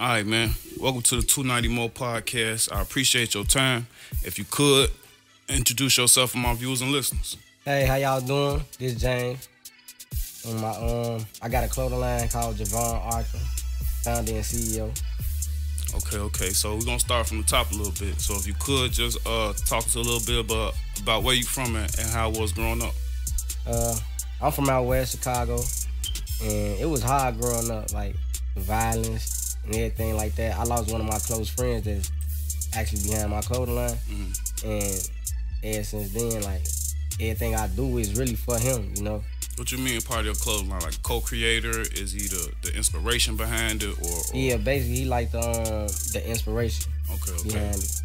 All right, man. Welcome to the 290 More podcast. I appreciate your time. If you could, introduce yourself for my viewers and listeners. Hey, how y'all doing? This is James. On my um, I got a clothing line called Javon Arthur, founder and CEO. Okay, okay. So we're gonna start from the top a little bit. So if you could just uh talk to a little bit about about where you from and, and how it was growing up. Uh, I'm from out west Chicago, and it was hard growing up, like violence and everything like that. I lost one of my close friends that's actually behind my clothing line, Mhm. and ever since then, like everything I do is really for him, you know. What you mean part of your clothing line? Like co-creator? Is he the, the inspiration behind it, or, or Yeah, basically he like the um the inspiration. Okay, okay. behind it.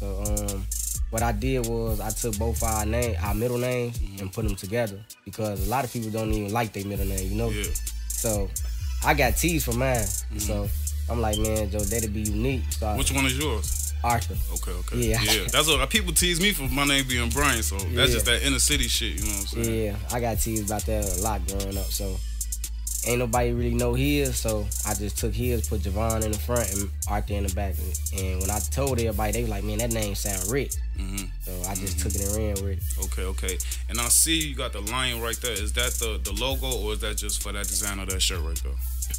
So um, what I did was I took both our name, our middle names, and put them together because a lot of people don't even like their middle name, you know. Yeah. So I got T's for mine. Mm-hmm. So I'm like, man, Joe, that'd be unique. So Which one is yours? Arthur. Okay, okay. Yeah. yeah. That's what people tease me for my name being Brian. So that's Yeah. just that inner city shit. You know what I'm saying? Yeah, I got teased about that a lot growing up. So ain't nobody really know his, so I just took his, put Javon in the front and Arthur in the back. And, when I told everybody, they was like, man, that name sound rich. hmm So I just took it and ran with it. Okay, okay. And I see you got the lion right there. Is that the the logo or is that just for that design of that shirt right there?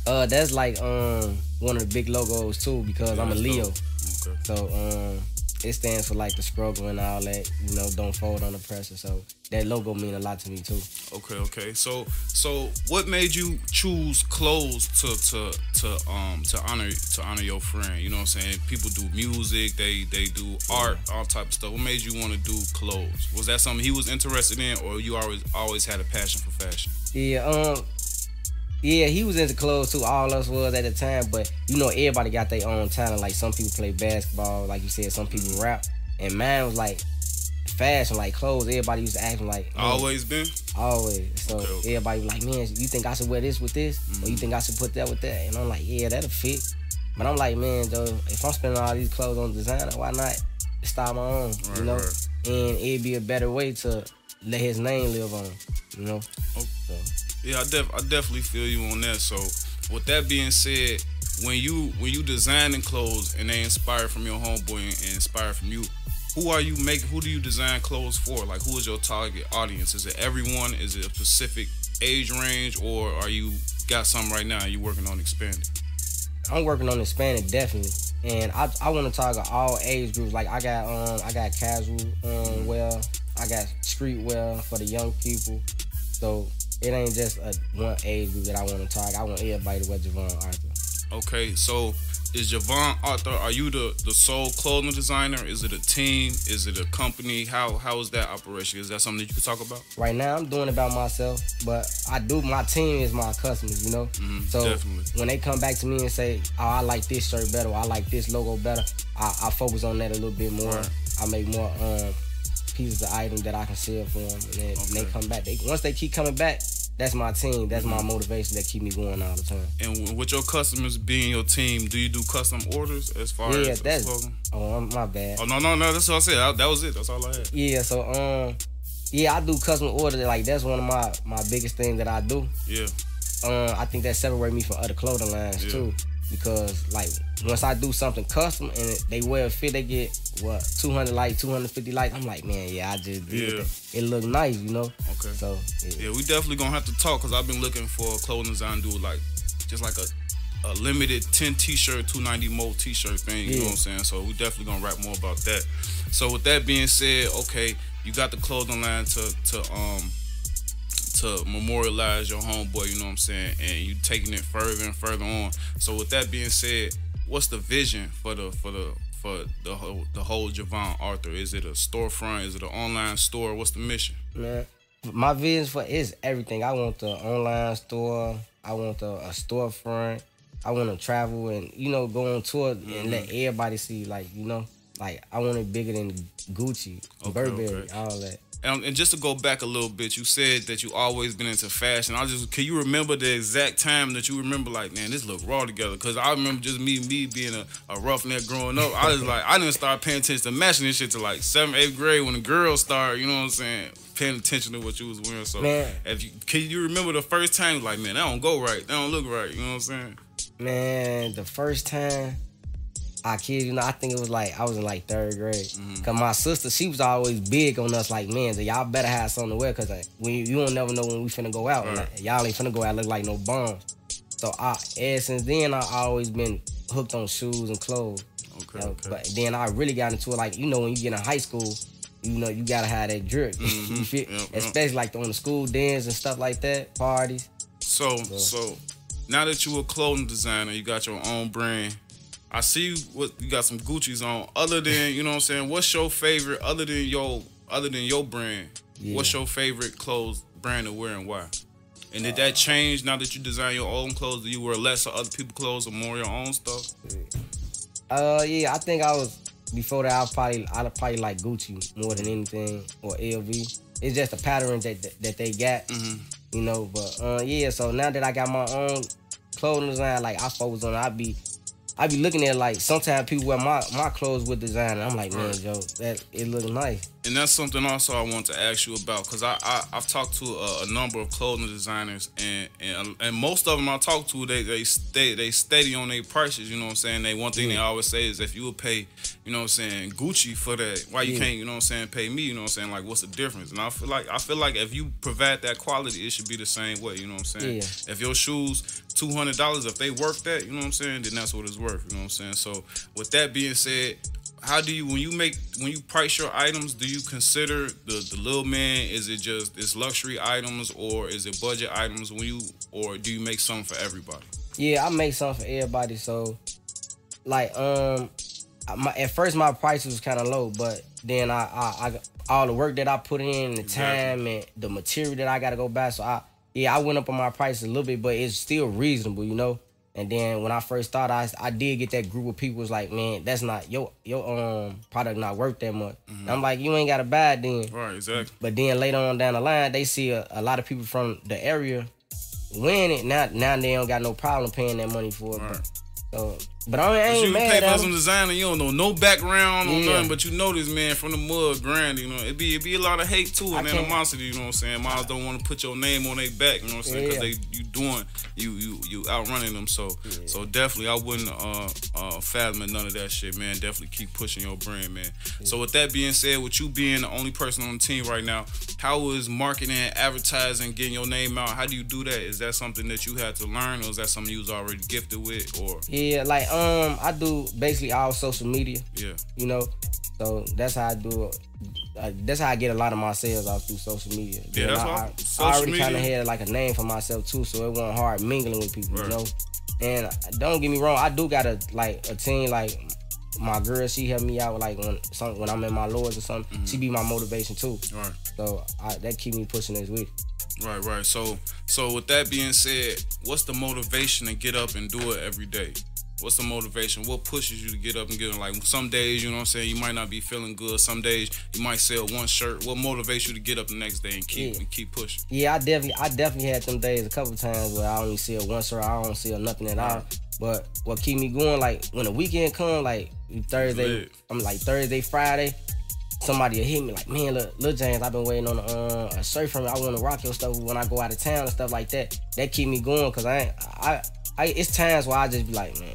Uh, that's like um one of the big logos too because I'm a Leo. Okay. So um it stands for like the struggle and all that. You know, don't fold under pressure. So that logo mean a lot to me too. Okay, okay. So so what made you choose clothes to to to um to honor to honor your friend? You know what I'm saying? People do music, they they do art, all type of stuff. What made you want to do clothes? Was that something he was interested in or you always always had a passion for fashion? Yeah, um, yeah, he was into clothes too. All us was at the time, but you know, everybody got their own talent. Like some people play basketball, like you said, some people rap, and mine was like fashion, like clothes. Everybody used to act like oh, Always been? always. So Okay, okay. everybody was like, man, you think I should wear this with this, or you mm-hmm. think I should put that with that? And I'm like, yeah, that'll fit. But I'm like, man, though, if I'm spending all these clothes on designer, why not style my own? Right, you know, right. and it'd be a better way to let his name live on. You know. Oh. So, Yeah, I def I definitely feel you on that. So with that being said, when you when you designing clothes and they inspire from your homeboy and, inspire from you, who are you making? Who do you design clothes for? Like who is your target audience? Is it everyone? Is it a specific age range, or are you got something right now you working on expanding? I'm working on expanding definitely, and I I want to target all age groups. Like I got um I got casual um wear, I got street wear for the young people. So it ain't just a one age group that I want to target. I want everybody to wear Javon Arthur. Okay, so is Javon Arthur? Are you the the sole clothing designer? Is it a team? Is it a company? How how is that operation? Is that something that you could talk about? Right now I'm doing it by myself, but I do my team is my customers. You know. Mhm, So definitely. when they come back to me and say, "Oh, I like this shirt better," or "I like this logo better," I, I focus on that a little bit more. Right. I make more um, pieces of items that I can sell for them, and then when they come back, they once they keep coming back, that's my team. That's my motivation that keep me going all the time. And with your customers being your team, do you do custom orders as far Yeah, as that's- clothing? Oh, I'm, my bad. Oh no, no, no. That's what I said. That, that was it. That's all I had. Yeah, so um, yeah, I do custom orders. Like that's one of my my biggest things that I do. Yeah. um, I think that separate me from other clothing lines Yeah. too. Because like once I do something custom and it, they wear a fit, they get what 200 likes, 250 likes. I'm like, man, yeah, I just did Yeah. It look nice, you know. Okay. So yeah. Yeah, we definitely gonna have to talk because I've been looking for a clothing design do like just like a a limited 10 t-shirt 290 mo t-shirt thing you know what i'm saying so we definitely gonna rap more about that so with that being said okay you got the clothing line to to um to memorialize your homeboy you know what i'm saying and you taking it further and further on so with that being said what's the vision for the for the for the whole the whole Javon Arthur? Is it a storefront? Is it an online store? What's the mission? man. My vision for is everything. I want the online store. I want the a storefront. I want to travel and you know go on tour and mm-hmm. let everybody see like you know like I want it bigger than Gucci, Okay, Burberry, okay. all that. And, and just to go back a little bit, you said that you always been into fashion. I just can you remember the exact time that you remember like, man, this look raw together? Because I remember just me, me being a, a roughneck growing up. I was like, I didn't start paying attention to matching this shit to like seventh, eighth grade when the girls started. You know what I'm saying? Paying attention to what you was wearing. So, Man. if you can you remember the first time, like, man, that don't go right, that don't look right. You know what I'm saying? Man, the first time I kid you know, I think it was like I was in like third grade. Mm-hmm. Cause my sister, she was always big on us, like, man, so y'all better have something to wear, cause like, when you, you don't never know when we finna go out. Right. Like, y'all ain't finna go out look like no bums. So I, ever since then, I always been hooked on shoes and clothes. Okay, You know, okay. But then I really got into it, like you know, when you get in high school, you know, you gotta have that drip. Mhm. you feel, Yep, yep. especially like on the school dance and stuff like that, parties. So so now that you a clothing designer, you got your own brand. I see what you got some Gucci's on. Other than, you know what I'm saying, what's your favorite other than your other than your brand? Yeah. What's your favorite clothes brand to wear and why? And did Uh, that change now that you design your own clothes? Do you wear less of other people's clothes or more your own stuff? Uh, yeah, I think I was before that. I probably I probably like Gucci more than anything or LV. It's just the pattern that that, that they got, Mm-hmm. you know. But uh, yeah, so now that I got my own clothing design, like I focus on, it, I be I be looking at like sometimes people wear my my clothes with design, and I'm like, man. Joe, that it look nice. And that's something also I want to ask you about because I, I I've talked to a, a number of clothing designers and, and um, and most of them I talk to they they stay they steady on their prices. You know what I'm saying? They one thing they always say is if you would pay you know what I'm saying Gucci for that, why you Yeah. can't you know what I'm saying pay me? You know what I'm saying? Like what's the difference? And I feel like I feel like if you provide that quality, it should be the same way. You know what I'm saying? Yeah. If your shoes two hundred dollars, if they worth that, you know what I'm saying, then that's what it's worth. You know what I'm saying? So with that being said, how do you when you make when you price your items, do you consider the the little man? Is it just it's luxury items or is it budget items when you or do you make something for everybody? Yeah, I make something for everybody. So, like, um, my, at first my price was kind of low, but then I, I, I, all the work that I put in, the Exactly. time and the material that I got to go buy. So I, yeah, I went up on my price a little bit, but it's still reasonable, you know. And then when I first started, I, I did get that group of people was like, man, that's not your your um product not worth that much. And I'm like, you ain't got buy it then. Right, exactly. But then later on down the line, they see a, a lot of people from the area win it. Now, now they don't got no problem paying that money for it. Right. But, so, but I ain't, you mad for at some designer, you don't know no background or Yeah. nothing, but you know this man from the mud, grand. You know, it be it be a lot of hate too and animosity. You know what I'm saying? Miles don't want to put your name on their back. You know what I'm saying? Because Yeah. they you doing you you you outrunning them. So so definitely, I wouldn't uh uh fathom none of that shit, man. Definitely keep pushing your brand, man. So with that being said, with you being the only person on the team right now, how is marketing, advertising, getting your name out? How do you do that? Is that something that you had to learn, or is that something you was already gifted with, or Yeah, like um, I do basically all social media, yeah? you know. So that's how I do it. Uh, that's how I get a lot of my sales out through social media. Yeah, that's I, why- I, social I already kind of had like a name for myself too, so it wasn't hard mingling with people, Right. you know. And don't get me wrong, I do got a like a team like my girl. She helped me out like when some when I'm in my lords or something. Mm-hmm. She be my motivation too. Right. So I, that keep me pushing this week. Right, right. So, so with that being said, what's the motivation to get up and do it every day? What's the motivation? What pushes you to get up and get it? Like some days, you know what I'm saying, you might not be feeling good. Some days you might sell one shirt. What motivates you to get up the next day and keep Yeah. and keep pushing? Yeah, I definitely, I definitely had them days a couple times where I only sell one shirt, I don't sell nothing at all. But what keep me going, like when the weekend come, like Thursday, I'm like Thursday, Friday, somebody will hit me like, man, look, Lil James, I've been waiting on a, uh, a shirt from you. I want to rock your stuff when I go out of town and stuff like that. That keep me going, cause I, ain't- I, I, it's times where I just be like, man,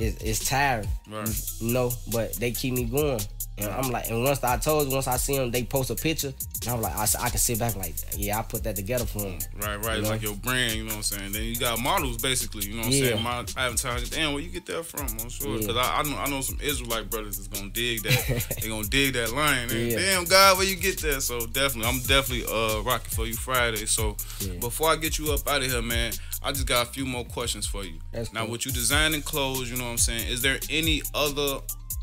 it's, it's tiring, Right. you know. But they keep me going. And I'm like, and once I told you, once I see them, they post a picture, and I'm like, I can sit back like, yeah, I put that together for them. Right, right. You It's know? like your brand, you know what I'm saying? Then you got models basically, you know what I'm Yeah. saying? My advertising, damn, where you get that from? I'm sure. Yeah. Because I, I, know, I know some Israelite brothers that's going to dig that. they going to dig that line. And, Yeah. Damn, God, where you get that? So definitely, I'm definitely uh rocking for you Friday. So Yeah. before I get you up out of here, man, I just got a few more questions for you. That's now, cool. with you designing clothes, you know what I'm saying? Is there any other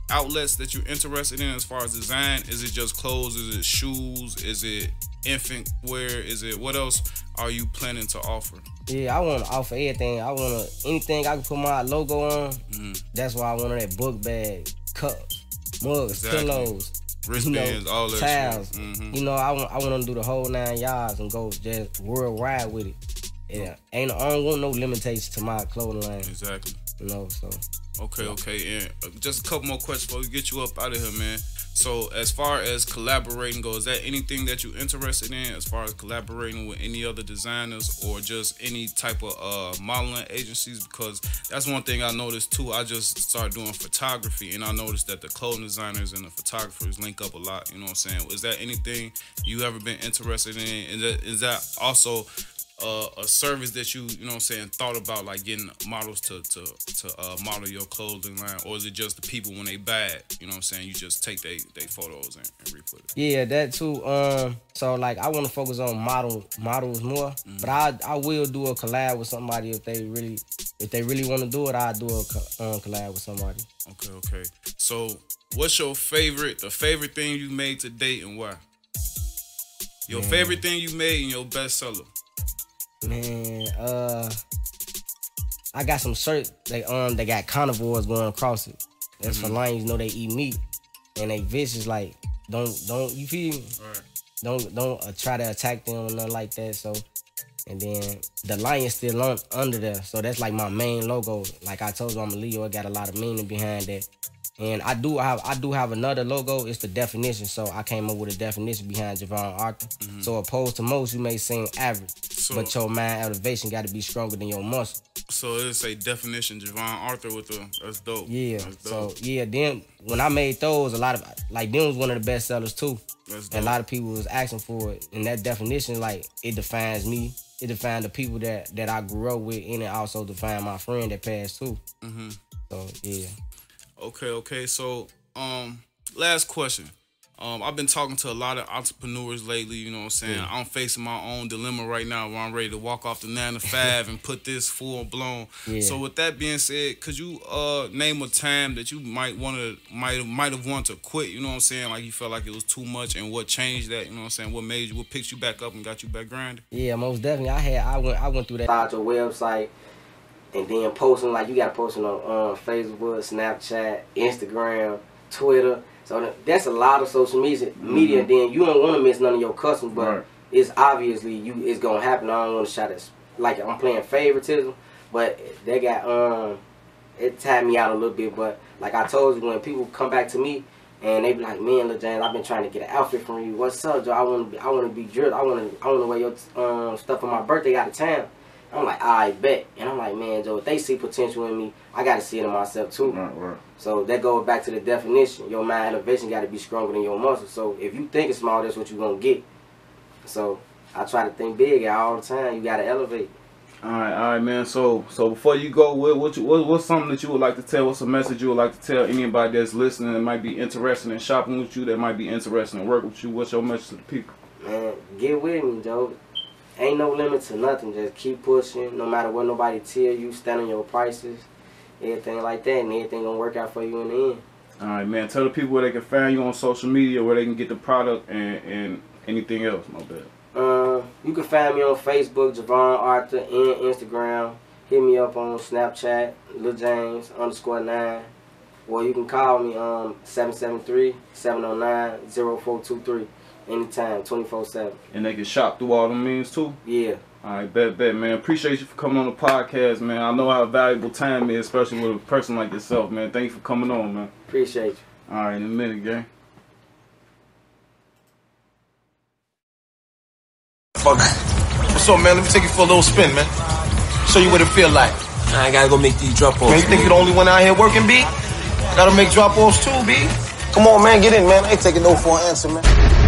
outlets that you're interested in as far as design? Is it just clothes? Is it shoes? Is it infant wear? Is it what else are you planning to offer? Yeah, I want to offer everything. I want to anything I can put my logo on. Mhm. That's why I wanted that book bag, cups, mugs, Exactly. pillows, Wristbands, all that towels. shit. Mhm. You know, I want I want to do the whole nine yards and go just worldwide with it. Yeah, ain't I don't want no limitations to my clothing line. Exactly. You know, so Okay, okay, and uh, just a couple more questions before we get you up out of here, man. So, as far as collaborating goes, is that anything that you're interested in, as far as collaborating with any other designers or just any type of uh, modeling agencies? Because that's one thing I noticed too. I just started doing photography, and I noticed that the clothing designers and the photographers link up a lot. You know what I'm saying? Is that anything you ever been interested in? Is that is that also uh, a service that you you know what I'm saying thought about like getting models to to to uh, model your clothing line or is it just the people when they buy it? you know what I'm saying you just take they they photos and, and re-put it yeah that too um so like I want to focus on model models more mm-hmm. but I I will do a collab with somebody if they really if they really want to do it I'll do a um, collab with somebody okay okay so what's your favorite the favorite thing you made to date and why your Man. favorite thing you made and your best seller Man, uh, I got some shirts. They um, they got carnivores going across it. That's mm-hmm. for lions. You know they eat meat, and they vicious. Like don't don't you feel me? Right. Don't don't uh, try to attack them or nothing like that. So, and then the lion still on, under there. So that's like my main logo. Like I told you, I'm a Leo. I got a lot of meaning behind that. And I do have I do have another logo. It's the definition. So I came up with a definition behind Javon Arthur. Mm-hmm. So opposed to most, you may seem average, so, but your mind elevation got to be stronger than your muscle. So it's a definition, Javon Arthur with the that's dope. Yeah. That's dope. So yeah, then when I made those, a lot of like them was one of the best sellers too. That's dope. And a lot of people was asking for it. And that definition, like it defines me. It defines the people that that I grew up with, and it also defines my friend that passed too. Mm-hmm. So yeah. Okay, okay. So, um, last question. Um, I've been talking to a lot of entrepreneurs lately, you know what I'm saying? Yeah. I'm facing my own dilemma right now where I'm ready to walk off the nine to five and put this full blown. Yeah. So with that being said, could you uh name a time that you might wanna might might have wanted to quit, you know what I'm saying? Like you felt like it was too much and what changed that, you know what I'm saying? What made you what picked you back up and got you back grinding? Yeah, most definitely. I had I went I went through that. Start your website and then posting like you got to post on uh, Facebook, Snapchat, Instagram, Twitter. So that's a lot of social media. Media. Mm-hmm. Then you don't want to miss none of your customers, but right. it's obviously you. It's gonna happen. I don't want to shout it like I'm playing favoritism, but they got um. It tied me out a little bit, but like I told you, when people come back to me and they be like, "Man, Lil James, I've been trying to get an outfit from you. What's up, Joe? I want to, I want to be drilled. I want to, I want to wear your um, stuff for my birthday out of town." I'm like, I bet. And I'm like, man, Joe, if they see potential in me, I got to see it in myself too. Right, right. So that goes back to the definition. Your mind elevation got to be stronger than your muscle. So if you think it's small, that's what you're going to get. So I try to think big all the time. You got to elevate. All right, all right, man. So, so before you go, what, what, you, what, what's something that you would like to tell? What's a message you would like to tell anybody that's listening that might be interested in shopping with you, that might be interested in working with you? What's your message to the people? Man, get with me, Joe ain't no limit to nothing. Just keep pushing, no matter what nobody tell you. Stand on your prices, everything like that, and everything gonna work out for you in the end. All right, man. Tell the people where they can find you on social media, where they can get the product, and, and anything else. My bad. Uh, you can find me on Facebook, Javon Arthur, and Instagram. Hit me up on Snapchat, Lil James underscore nine. Or you can call me um 773-709-0423 anytime, 24-7. And they can shop through all the means too? Yeah. All right, bet, bet, man. Appreciate you for coming on the podcast, man. I know how valuable time is, especially with a person like yourself, man. Thank you for coming on, man. Appreciate you. All right, in a minute, gang. What's up, man? Let me take you for a little spin, man. Show you what it feel like. I gotta go make these drop offs. Man, you think you're the only one out here working, B? Gotta make drop offs too, B. Come on, man, get in, man. I ain't taking no for an answer, man.